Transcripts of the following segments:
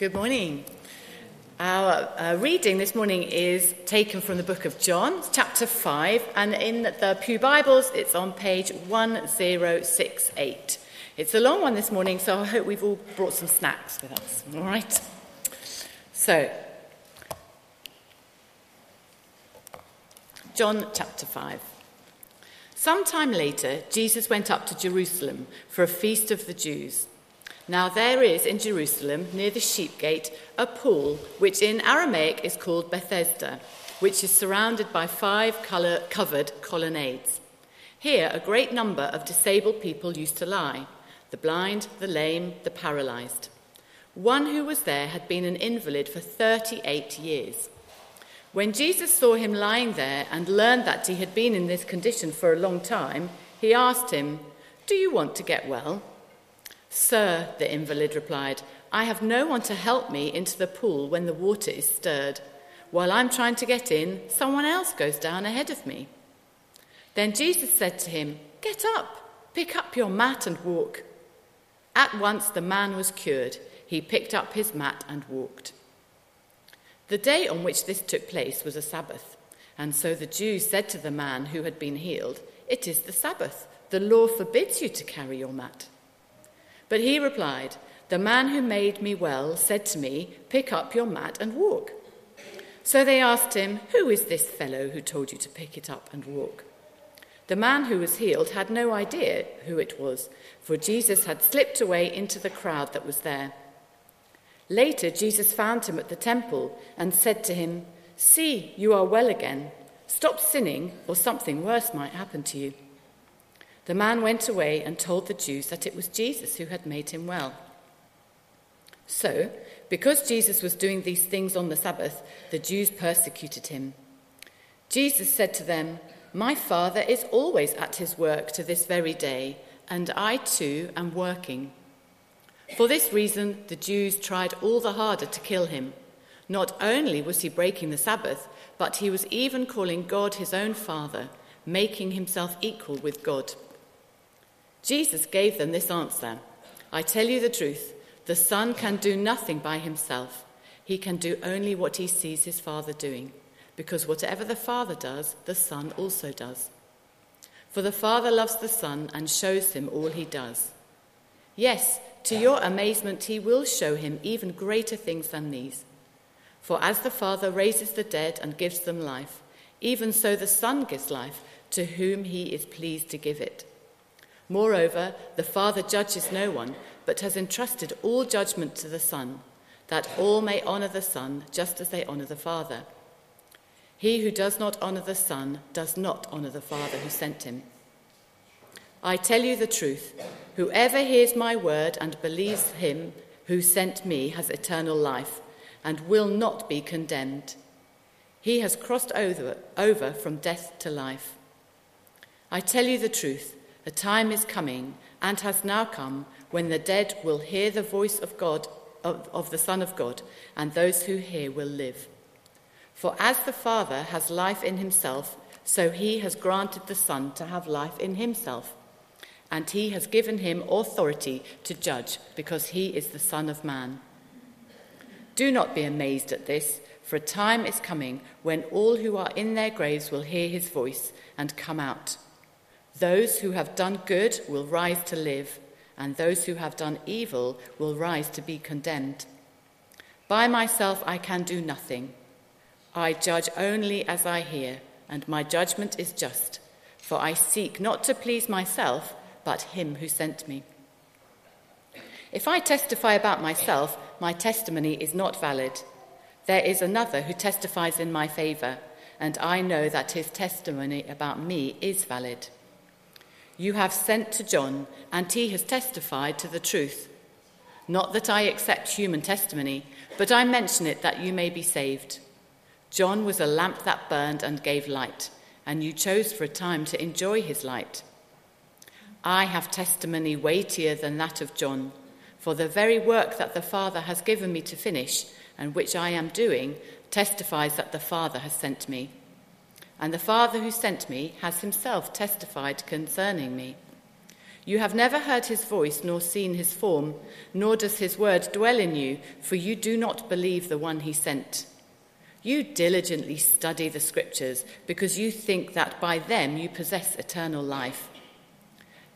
Good morning. Our uh, reading this morning is taken from the book of John, chapter 5, and in the Pew Bibles, it's on page 1068. It's a long one this morning, so I hope we've all brought some snacks with us. All right? So, John chapter 5. Some time later, Jesus went up to Jerusalem for a feast of the Jews. Now there is in Jerusalem, near the sheep gate, a pool, which in Aramaic is called Bethesda, which is surrounded by five color- covered colonnades. Here a great number of disabled people used to lie the blind, the lame, the paralyzed. One who was there had been an invalid for 38 years. When Jesus saw him lying there and learned that he had been in this condition for a long time, he asked him, Do you want to get well? Sir, the invalid replied, I have no one to help me into the pool when the water is stirred. While I'm trying to get in, someone else goes down ahead of me. Then Jesus said to him, Get up, pick up your mat and walk. At once the man was cured. He picked up his mat and walked. The day on which this took place was a Sabbath, and so the Jews said to the man who had been healed, It is the Sabbath. The law forbids you to carry your mat. But he replied, The man who made me well said to me, Pick up your mat and walk. So they asked him, Who is this fellow who told you to pick it up and walk? The man who was healed had no idea who it was, for Jesus had slipped away into the crowd that was there. Later, Jesus found him at the temple and said to him, See, you are well again. Stop sinning, or something worse might happen to you. The man went away and told the Jews that it was Jesus who had made him well. So, because Jesus was doing these things on the Sabbath, the Jews persecuted him. Jesus said to them, My Father is always at his work to this very day, and I too am working. For this reason, the Jews tried all the harder to kill him. Not only was he breaking the Sabbath, but he was even calling God his own Father, making himself equal with God. Jesus gave them this answer I tell you the truth, the Son can do nothing by himself. He can do only what he sees his Father doing, because whatever the Father does, the Son also does. For the Father loves the Son and shows him all he does. Yes, to your amazement, he will show him even greater things than these. For as the Father raises the dead and gives them life, even so the Son gives life to whom he is pleased to give it. Moreover, the Father judges no one, but has entrusted all judgment to the Son, that all may honour the Son just as they honour the Father. He who does not honour the Son does not honour the Father who sent him. I tell you the truth whoever hears my word and believes him who sent me has eternal life and will not be condemned. He has crossed over, over from death to life. I tell you the truth. The time is coming and has now come when the dead will hear the voice of God, of, of, the Son of God, and those who hear will live. For as the Father has life in himself, so he has granted the Son to have life in himself. And he has given him authority to judge, because he is the Son of Man. Do not be amazed at this, for a time is coming when all who are in their graves will hear his voice and come out. Those who have done good will rise to live, and those who have done evil will rise to be condemned. By myself I can do nothing. I judge only as I hear, and my judgment is just, for I seek not to please myself, but him who sent me. If I testify about myself, my testimony is not valid. There is another who testifies in my favor, and I know that his testimony about me is valid. You have sent to John, and he has testified to the truth. Not that I accept human testimony, but I mention it that you may be saved. John was a lamp that burned and gave light, and you chose for a time to enjoy his light. I have testimony weightier than that of John, for the very work that the Father has given me to finish, and which I am doing, testifies that the Father has sent me and the Father who sent me has himself testified concerning me. You have never heard his voice nor seen his form, nor does his word dwell in you, for you do not believe the one he sent. You diligently study the scriptures because you think that by them you possess eternal life.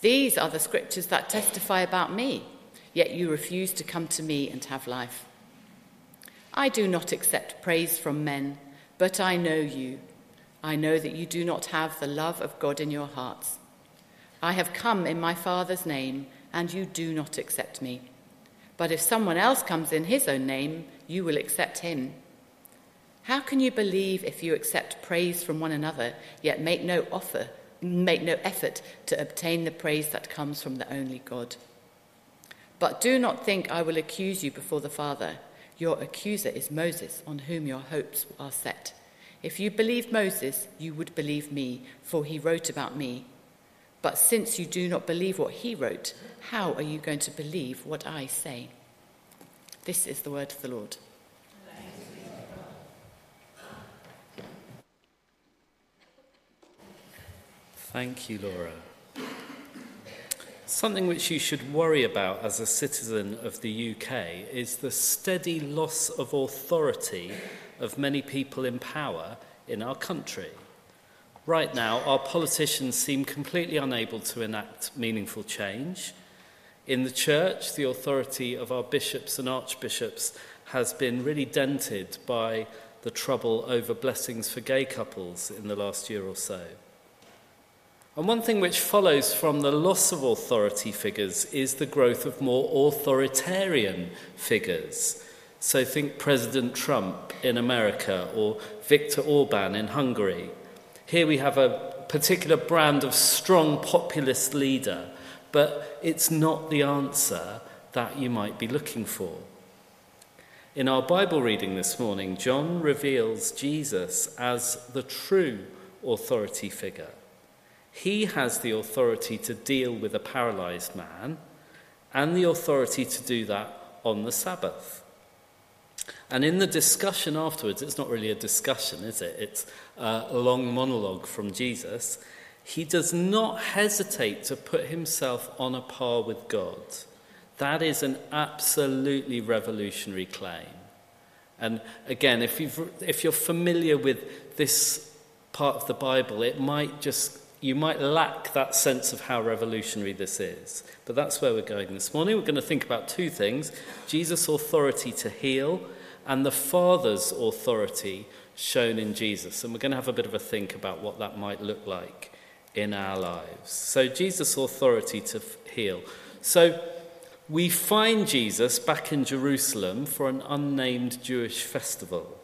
These are the scriptures that testify about me, yet you refuse to come to me and have life. I do not accept praise from men, but I know you. I know that you do not have the love of God in your hearts. I have come in my Father's name, and you do not accept me. But if someone else comes in his own name, you will accept him. How can you believe if you accept praise from one another, yet make no offer, make no effort to obtain the praise that comes from the only God? But do not think I will accuse you before the Father. Your accuser is Moses, on whom your hopes are set. If you believed Moses, you would believe me, for he wrote about me. But since you do not believe what he wrote, how are you going to believe what I say? This is the word of the Lord. Thank you, Laura. Something which you should worry about as a citizen of the UK is the steady loss of authority of many people in power in our country. Right now, our politicians seem completely unable to enact meaningful change. In the church, the authority of our bishops and archbishops has been really dented by the trouble over blessings for gay couples in the last year or so. And one thing which follows from the loss of authority figures is the growth of more authoritarian figures. So think President Trump in America or Viktor Orban in Hungary. Here we have a particular brand of strong populist leader, but it's not the answer that you might be looking for. In our Bible reading this morning, John reveals Jesus as the true authority figure. He has the authority to deal with a paralyzed man and the authority to do that on the Sabbath. And in the discussion afterwards, it's not really a discussion, is it? It's a long monologue from Jesus. He does not hesitate to put himself on a par with God. That is an absolutely revolutionary claim. And again, if, you if you're familiar with this part of the Bible, it might just, you might lack that sense of how revolutionary this is. But that's where we're going this morning. We're going to think about two things Jesus' authority to heal and the Father's authority shown in Jesus. And we're going to have a bit of a think about what that might look like in our lives. So, Jesus' authority to heal. So, we find Jesus back in Jerusalem for an unnamed Jewish festival.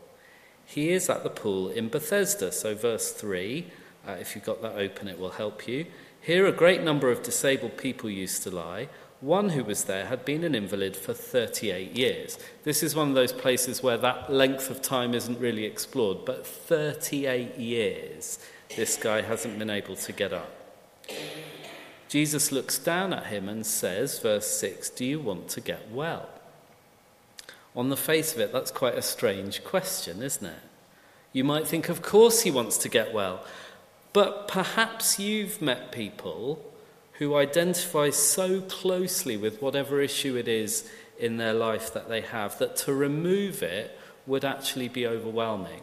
He is at the pool in Bethesda. So, verse 3, uh, if you've got that open, it will help you. Here, a great number of disabled people used to lie one who was there had been an invalid for 38 years. This is one of those places where that length of time isn't really explored, but 38 years this guy hasn't been able to get up. Jesus looks down at him and says, verse 6, Do you want to get well? On the face of it, that's quite a strange question, isn't it? You might think, of course, he wants to get well. But perhaps you've met people who identify so closely with whatever issue it is in their life that they have that to remove it would actually be overwhelming.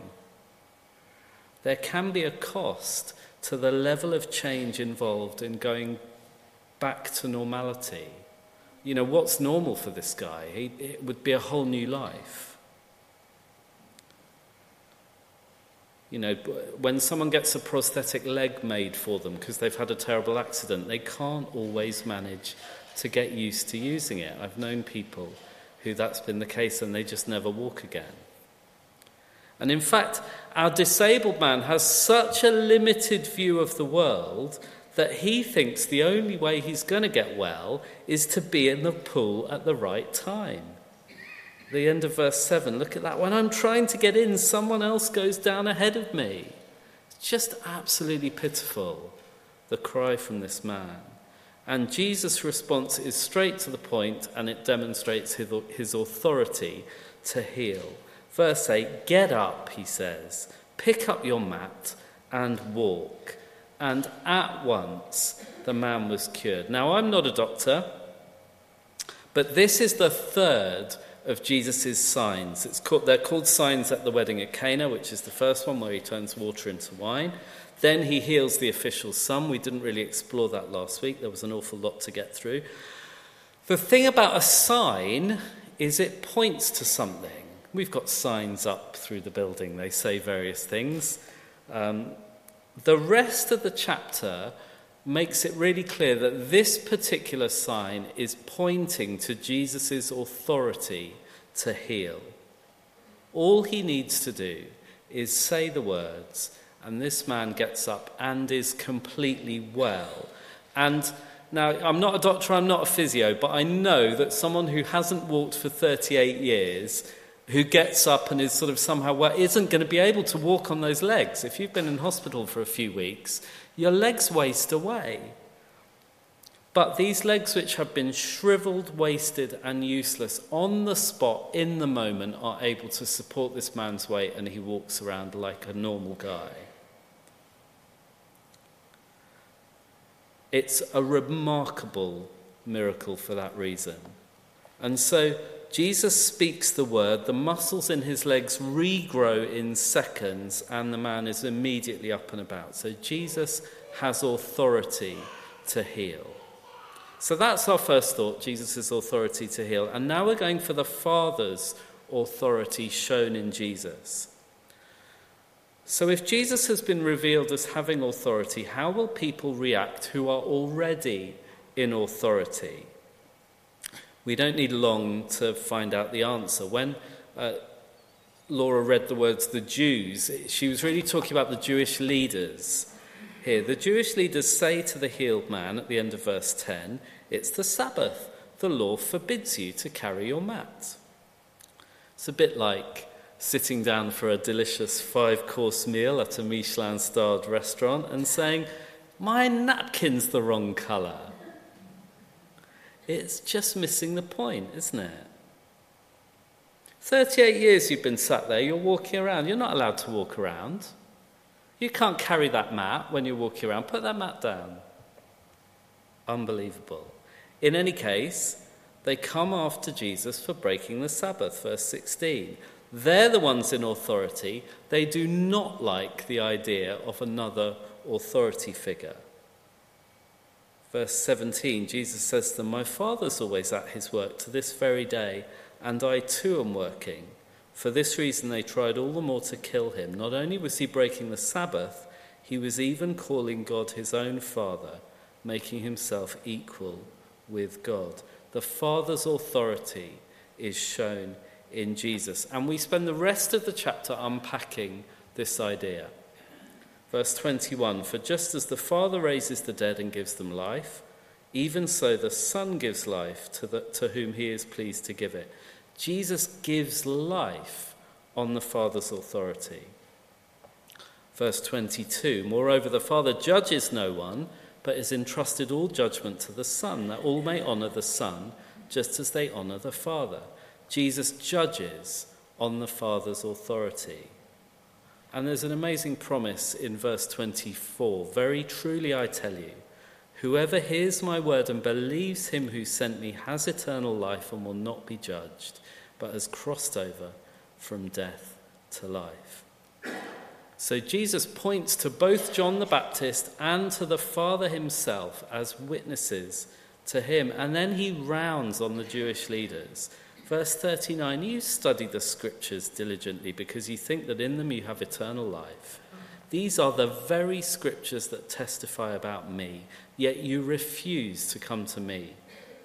There can be a cost to the level of change involved in going back to normality. You know, what's normal for this guy? it would be a whole new life. You know, when someone gets a prosthetic leg made for them because they've had a terrible accident, they can't always manage to get used to using it. I've known people who that's been the case and they just never walk again. And in fact, our disabled man has such a limited view of the world that he thinks the only way he's going to get well is to be in the pool at the right time the end of verse 7. Look at that. When I'm trying to get in, someone else goes down ahead of me. It's just absolutely pitiful, the cry from this man. And Jesus' response is straight to the point and it demonstrates his authority to heal. Verse 8 Get up, he says, pick up your mat and walk. and at once the man was cured. Now, I'm not a doctor, but this is the third of Jesus' signs. It's called, they're called signs at the wedding at Cana, which is the first one where he turns water into wine. Then he heals the official's son. We didn't really explore that last week, there was an awful lot to get through. The thing about a sign is it points to something. We've got signs up through the building, they say various things. Um, the rest of the chapter makes it really clear that this particular sign is pointing to Jesus' authority to heal. All he needs to do is say the words, and this man gets up and is completely well. And now, I'm not a doctor, I'm not a physio, but I know that someone who hasn't walked for 38 years who gets up and is sort of somehow well isn't going to be able to walk on those legs. If you've been in hospital for a few weeks, your legs waste away. But these legs, which have been shriveled, wasted, and useless on the spot, in the moment, are able to support this man's weight and he walks around like a normal guy. It's a remarkable miracle for that reason. And so Jesus speaks the word, the muscles in his legs regrow in seconds, and the man is immediately up and about. So Jesus has authority to heal. So that's our first thought Jesus' authority to heal. And now we're going for the Father's authority shown in Jesus. So, if Jesus has been revealed as having authority, how will people react who are already in authority? We don't need long to find out the answer. When uh, Laura read the words the Jews, she was really talking about the Jewish leaders here. The Jewish leaders say to the healed man at the end of verse 10, It's the Sabbath. The law forbids you to carry your mat. It's a bit like sitting down for a delicious five course meal at a Michelin starred restaurant and saying, My napkin's the wrong colour. It's just missing the point, isn't it? 38 years you've been sat there, you're walking around. You're not allowed to walk around. You can't carry that mat when you're walking around. Put that mat down. Unbelievable. In any case, they come after Jesus for breaking the Sabbath, verse 16. They're the ones in authority. They do not like the idea of another authority figure. Verse 17, Jesus says to them, My Father's always at his work to this very day, and I too am working. For this reason, they tried all the more to kill him. Not only was he breaking the Sabbath, he was even calling God his own Father, making himself equal with God. The Father's authority is shown in Jesus. And we spend the rest of the chapter unpacking this idea. Verse 21 For just as the Father raises the dead and gives them life, even so the Son gives life to, the, to whom he is pleased to give it. Jesus gives life on the Father's authority. Verse 22 Moreover, the Father judges no one, but has entrusted all judgment to the Son, that all may honour the Son just as they honour the Father. Jesus judges on the Father's authority. And there's an amazing promise in verse 24 Very truly I tell you, whoever hears my word and believes him who sent me has eternal life and will not be judged, but has crossed over from death to life. So Jesus points to both John the Baptist and to the Father himself as witnesses to him. And then he rounds on the Jewish leaders Verse 39 You study the scriptures diligently because you think that in them you have eternal life. These are the very scriptures that testify about me, yet you refuse to come to me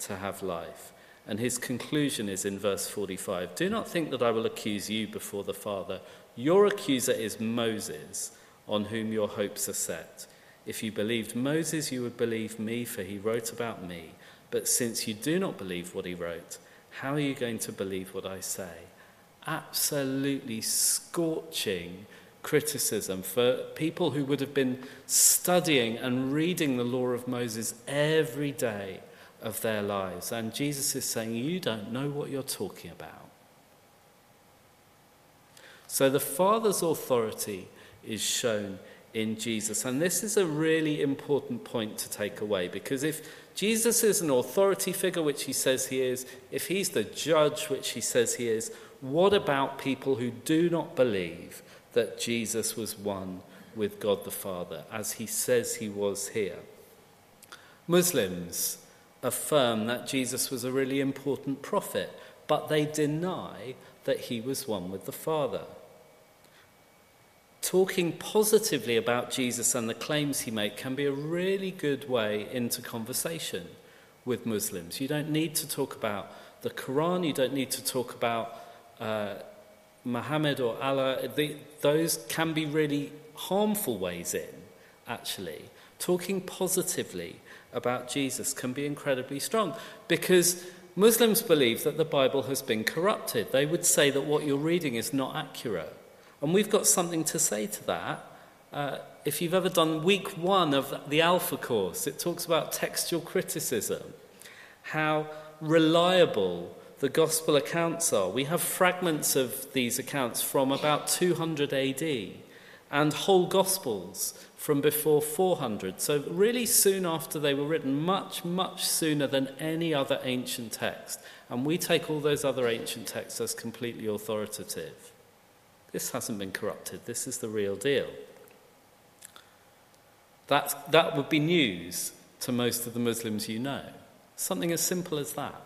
to have life. And his conclusion is in verse 45 Do not think that I will accuse you before the Father. Your accuser is Moses, on whom your hopes are set. If you believed Moses, you would believe me, for he wrote about me. But since you do not believe what he wrote, how are you going to believe what I say? Absolutely scorching criticism for people who would have been studying and reading the law of Moses every day of their lives. And Jesus is saying, You don't know what you're talking about. So the Father's authority is shown in Jesus. And this is a really important point to take away because if Jesus is an authority figure, which he says he is, if he's the judge, which he says he is, what about people who do not believe that Jesus was one with God the Father, as he says he was here? Muslims affirm that Jesus was a really important prophet, but they deny that he was one with the Father talking positively about Jesus and the claims he made can be a really good way into conversation with Muslims. You don't need to talk about the Quran, you don't need to talk about uh, Muhammad or Allah. The, those can be really harmful ways in, actually. Talking positively about Jesus can be incredibly strong because Muslims believe that the Bible has been corrupted. They would say that what you're reading is not accurate. And we've got something to say to that. Uh, if you've ever done week one of the Alpha course, it talks about textual criticism, how reliable the gospel accounts are. We have fragments of these accounts from about 200 AD and whole gospels from before 400. So, really soon after they were written, much, much sooner than any other ancient text. And we take all those other ancient texts as completely authoritative. This hasn't been corrupted. This is the real deal. That, that would be news to most of the Muslims you know. Something as simple as that.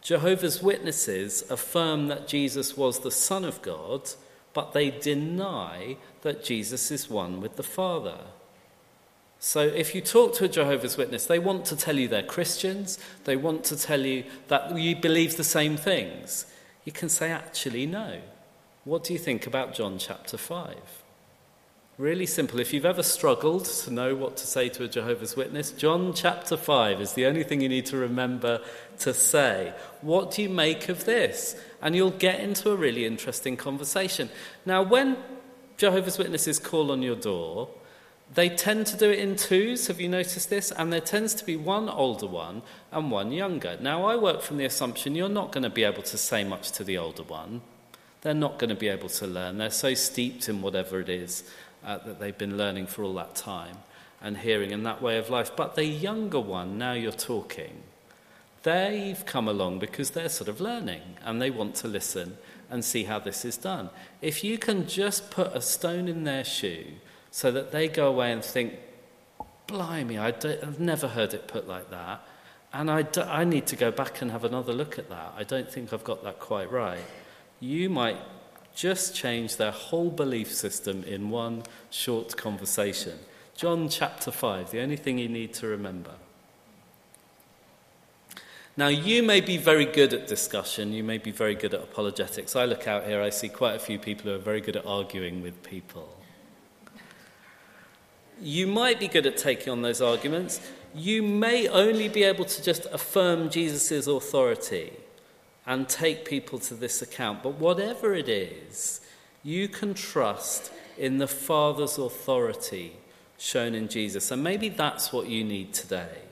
Jehovah's Witnesses affirm that Jesus was the Son of God, but they deny that Jesus is one with the Father. So, if you talk to a Jehovah's Witness, they want to tell you they're Christians, they want to tell you that you believe the same things. You can say, actually, no. What do you think about John chapter 5? Really simple. If you've ever struggled to know what to say to a Jehovah's Witness, John chapter 5 is the only thing you need to remember to say. What do you make of this? And you'll get into a really interesting conversation. Now, when Jehovah's Witnesses call on your door, they tend to do it in twos. Have you noticed this? And there tends to be one older one and one younger. Now, I work from the assumption you're not going to be able to say much to the older one they're not going to be able to learn. They're so steeped in whatever it is uh, that they've been learning for all that time and hearing in that way of life. But the younger one, now you're talking, they've come along because they're sort of learning and they want to listen and see how this is done. If you can just put a stone in their shoe so that they go away and think, blimey, I have never heard it put like that, and I, I need to go back and have another look at that. I don't think I've got that quite right you might just change their whole belief system in one short conversation. John chapter 5, the only thing you need to remember. Now, you may be very good at discussion, you may be very good at apologetics. I look out here, I see quite a few people who are very good at arguing with people. You might be good at taking on those arguments. You may only be able to just affirm Jesus' authority and take people to this account. But whatever it is, you can trust in the Father's authority shown in Jesus. And maybe that's what you need today.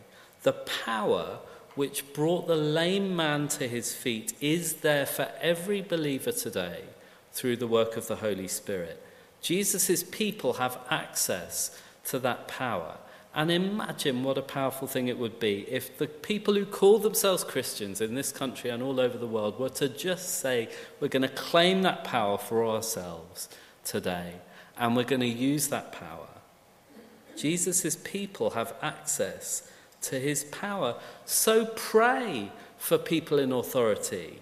The power which brought the lame man to his feet is there for every believer today through the work of the Holy Spirit. Jesus' people have access to that power. And imagine what a powerful thing it would be if the people who call themselves Christians in this country and all over the world were to just say, we're going to claim that power for ourselves today, and we're going to use that power. Jesus' people have access to his power. So pray for people in authority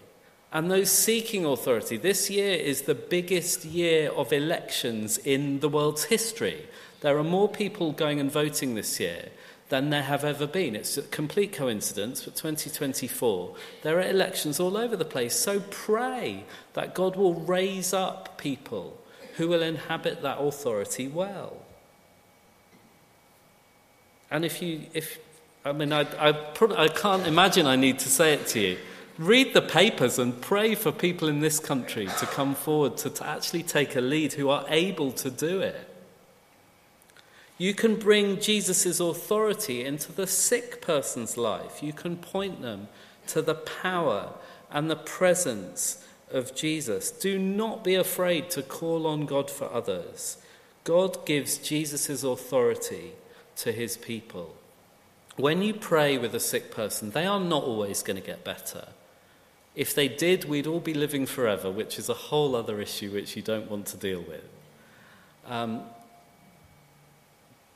and those seeking authority. This year is the biggest year of elections in the world's history. There are more people going and voting this year than there have ever been. It's a complete coincidence, but 2024, there are elections all over the place. So pray that God will raise up people who will inhabit that authority well. And if you, if, I mean, I, I, I can't imagine I need to say it to you. Read the papers and pray for people in this country to come forward to, to actually take a lead who are able to do it. You can bring Jesus' authority into the sick person's life. You can point them to the power and the presence of Jesus. Do not be afraid to call on God for others. God gives Jesus' authority to his people. When you pray with a sick person, they are not always going to get better. If they did, we'd all be living forever, which is a whole other issue which you don't want to deal with. Um,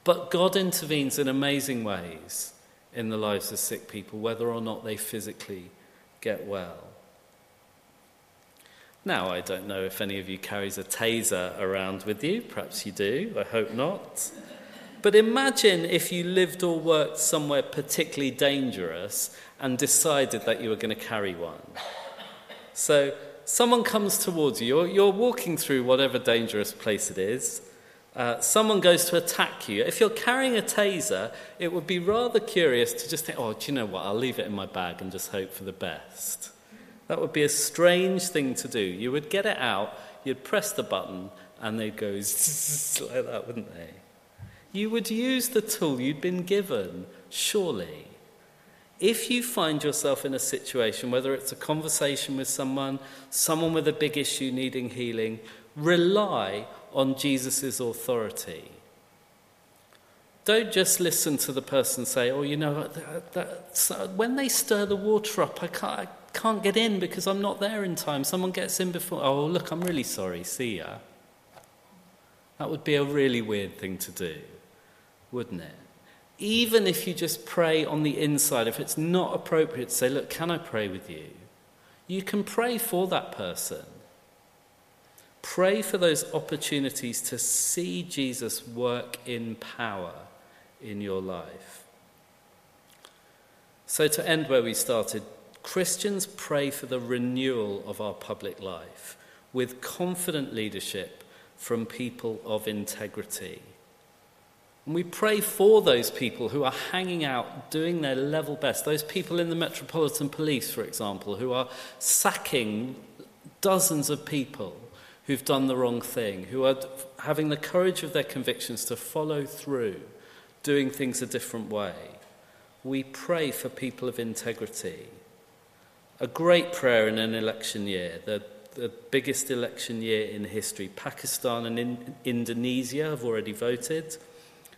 but God intervenes in amazing ways in the lives of sick people, whether or not they physically get well. Now, I don't know if any of you carries a taser around with you. Perhaps you do. I hope not. But imagine if you lived or worked somewhere particularly dangerous and decided that you were going to carry one. So, someone comes towards you, you're, you're walking through whatever dangerous place it is. Uh, someone goes to attack you. If you're carrying a taser, it would be rather curious to just think, oh, do you know what? I'll leave it in my bag and just hope for the best. That would be a strange thing to do. You would get it out, you'd press the button, and they'd go like that, wouldn't they? You would use the tool you'd been given, surely. If you find yourself in a situation, whether it's a conversation with someone, someone with a big issue needing healing, rely on Jesus' authority. Don't just listen to the person say, oh, you know, that, that, when they stir the water up, I can't, I can't get in because I'm not there in time. Someone gets in before. Oh, look, I'm really sorry. See ya. That would be a really weird thing to do wouldn't it? Even if you just pray on the inside, if it's not appropriate to say, Look, can I pray with you? You can pray for that person. Pray for those opportunities to see Jesus work in power in your life. So, to end where we started, Christians pray for the renewal of our public life with confident leadership from people of integrity. And we pray for those people who are hanging out, doing their level best. Those people in the Metropolitan Police, for example, who are sacking dozens of people who've done the wrong thing, who are having the courage of their convictions to follow through, doing things a different way. We pray for people of integrity. A great prayer in an election year, the, the biggest election year in history. Pakistan and in, Indonesia have already voted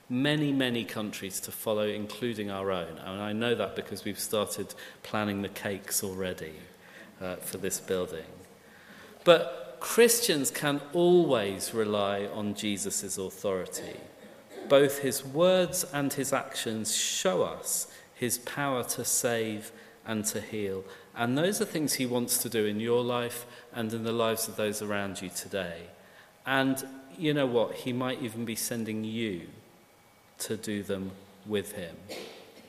many, many countries to follow, including our own. And I know that because we've started planning the cakes already uh, for this building. But Christians can always rely on Jesus' authority. Both his words and his actions show us his power to save and to heal. And those are things he wants to do in your life and in the lives of those around you today. And you know what? He might even be sending you to do them with him.